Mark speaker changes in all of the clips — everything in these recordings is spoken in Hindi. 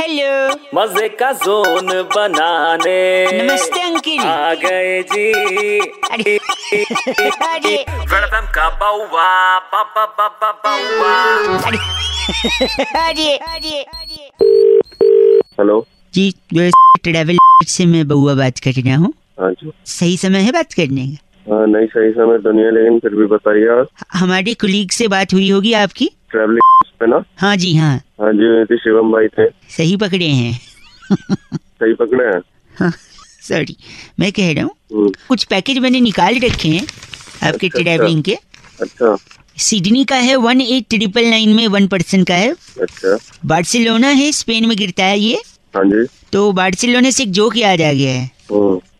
Speaker 1: हेलो
Speaker 2: मज़े का जोन बनाने।
Speaker 1: नमस्ते अंकिल।
Speaker 2: आ गए जी।
Speaker 1: अरे अरे।
Speaker 2: वेलकम का बाउवा बाबा बाबा बाउवा।
Speaker 1: अरे अरे अरे। अरे
Speaker 3: हेलो।
Speaker 1: जी ट्रेवल से मैं बउआ बात कर रहा हूँ।
Speaker 3: हाँ
Speaker 1: सही समय है बात करने का?
Speaker 3: हाँ नहीं सही समय तो नहीं है लेकिन फिर भी बताइए आप।
Speaker 1: हमारे कुलीग से बात हुई होगी आपकी।
Speaker 3: ट्रैवलिंग ना?
Speaker 1: हाँ जी हाँ।
Speaker 3: हाँ जी थे शिवम भाई थे।
Speaker 1: सही पकड़े हैं।
Speaker 3: सही पकड़े हैं?
Speaker 1: हाँ सॉरी मैं कह रहा हूँ
Speaker 3: हम्म,
Speaker 1: कुछ पैकेज मैंने निकाल रखे हैं आपके
Speaker 3: अच्छा,
Speaker 1: ट्रैवलिंग के।
Speaker 3: अच्छा।
Speaker 1: सिडनी का है वन एट ट्रिपल नाइन में वन पर्सन का है।
Speaker 3: अच्छा।
Speaker 1: बार्सिलोना है स्पेन में गिरता है ये।
Speaker 3: हाँ जी।
Speaker 1: तो बार्सिलोना से एक जोक याद आ गया है।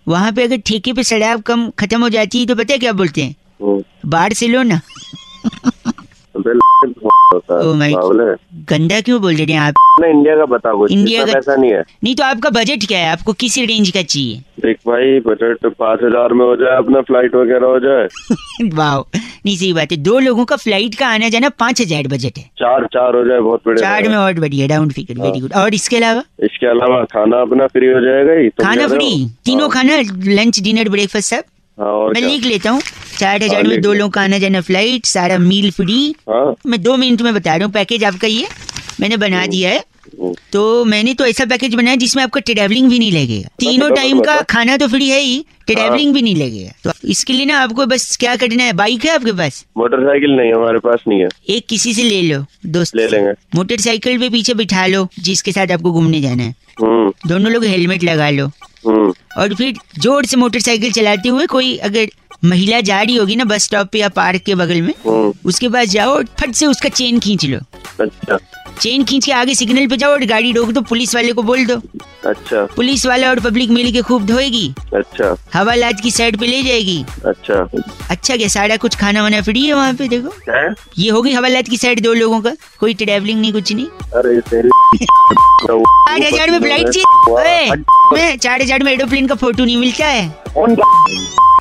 Speaker 1: वहाँ पे अगर ठेके पे शराब कम खत्म हो जाती है तो पता है क्या बोलते हैं?
Speaker 3: हम्म।
Speaker 1: बार्सिलोना। Oh
Speaker 3: है
Speaker 1: गंदा क्यों बोल रहे हैं आप?
Speaker 3: ना इंडिया का बता कुछ
Speaker 1: इंडिया का-
Speaker 3: ऐसा नहीं है।
Speaker 1: नहीं तो आपका बजट क्या है? आपको किस रेंज का चाहिए?
Speaker 3: देख भाई बजट तो पाँच हज़ार में हो जाए अपना फ़्लाइट वगैरह हो जाए।
Speaker 1: वाह नहीं सही बात है। दो लोगों का फ़्लाइट का आना जाना पाँच हज़ार बजट है।
Speaker 3: चार चार हो जाए बहुत बढ़िया
Speaker 1: चार में। और बढ़िया राउंड फिगर वेरी गुड और इसके अलावा?
Speaker 3: इसके अलावा खाना अपना फ्री हो जाएगा ही
Speaker 1: खाना फ्री तीनों
Speaker 3: हाँ,
Speaker 1: खाना लंच डिनर ब्रेकफास्ट सब?
Speaker 3: हाँ
Speaker 1: मैं लिख लेता हूँ। चार हज़ार
Speaker 3: हाँ,
Speaker 1: में दो। लोगों का आना जाना फ़्लाइट सारा मील फ्री
Speaker 3: हाँ।
Speaker 1: मैं दो मिनट में बता रहा हूँ पैकेज आपका ये मैंने बना दिया है।
Speaker 3: हम्म,
Speaker 1: तो मैंने तो ऐसा पैकेज बनाया जिसमें आपका ट्रेवलिंग भी नहीं लगेगा। तीनों टाइम का खाना तो फ्री है ही ट्रेवलिंग भी नहीं लगेगा। तो इसके लिए ना आपको बस क्या करना है बाइक है आपके पास?
Speaker 3: मोटरसाइकिल नहीं हमारे पास नहीं है।
Speaker 1: एक किसी से ले लो दोस्त।
Speaker 3: ले लेंगे।
Speaker 1: मोटरसाइकिल पे पीछे बिठा लो जिसके साथ आपको घूमने जाना है।
Speaker 3: हम्म।
Speaker 1: दोनों लोग हेलमेट लगा लो।
Speaker 3: हम्म।
Speaker 1: और फिर ज़ोर से मोटरसाइकिल चलाते हुए कोई अगर महिला जा रही होगी ना बस स्टॉप पे या पार्क के बगल में
Speaker 3: हम्म।
Speaker 1: उसके पास जाओ और फट से उसका चेन खींच लो।
Speaker 3: अच्छा।
Speaker 1: चेन खींच के आगे सिग्नल पे जाओ और गाड़ी रोक दो पुलिस वाले को बोल दो।
Speaker 3: अच्छा।
Speaker 1: पुलिस वाला और पब्लिक मिल के खूब धोएगी।
Speaker 3: अच्छा।
Speaker 1: हवालात की साइड पे ले जाएगी।
Speaker 3: अच्छा।
Speaker 1: अच्छा क्या सारा कुछ खाना वाना फ्री है वहाँ पे देखो।
Speaker 3: है?
Speaker 1: ये होगी हवालात की साइड दो लोगों का कोई ट्रेवलिंग नहीं कुछ नहीं।
Speaker 3: अरे
Speaker 1: चार हज़ार में फ़्लाइट चाहिए? चार हज़ार में एरोप्लेन का फ़ोटो नहीं मिलता है।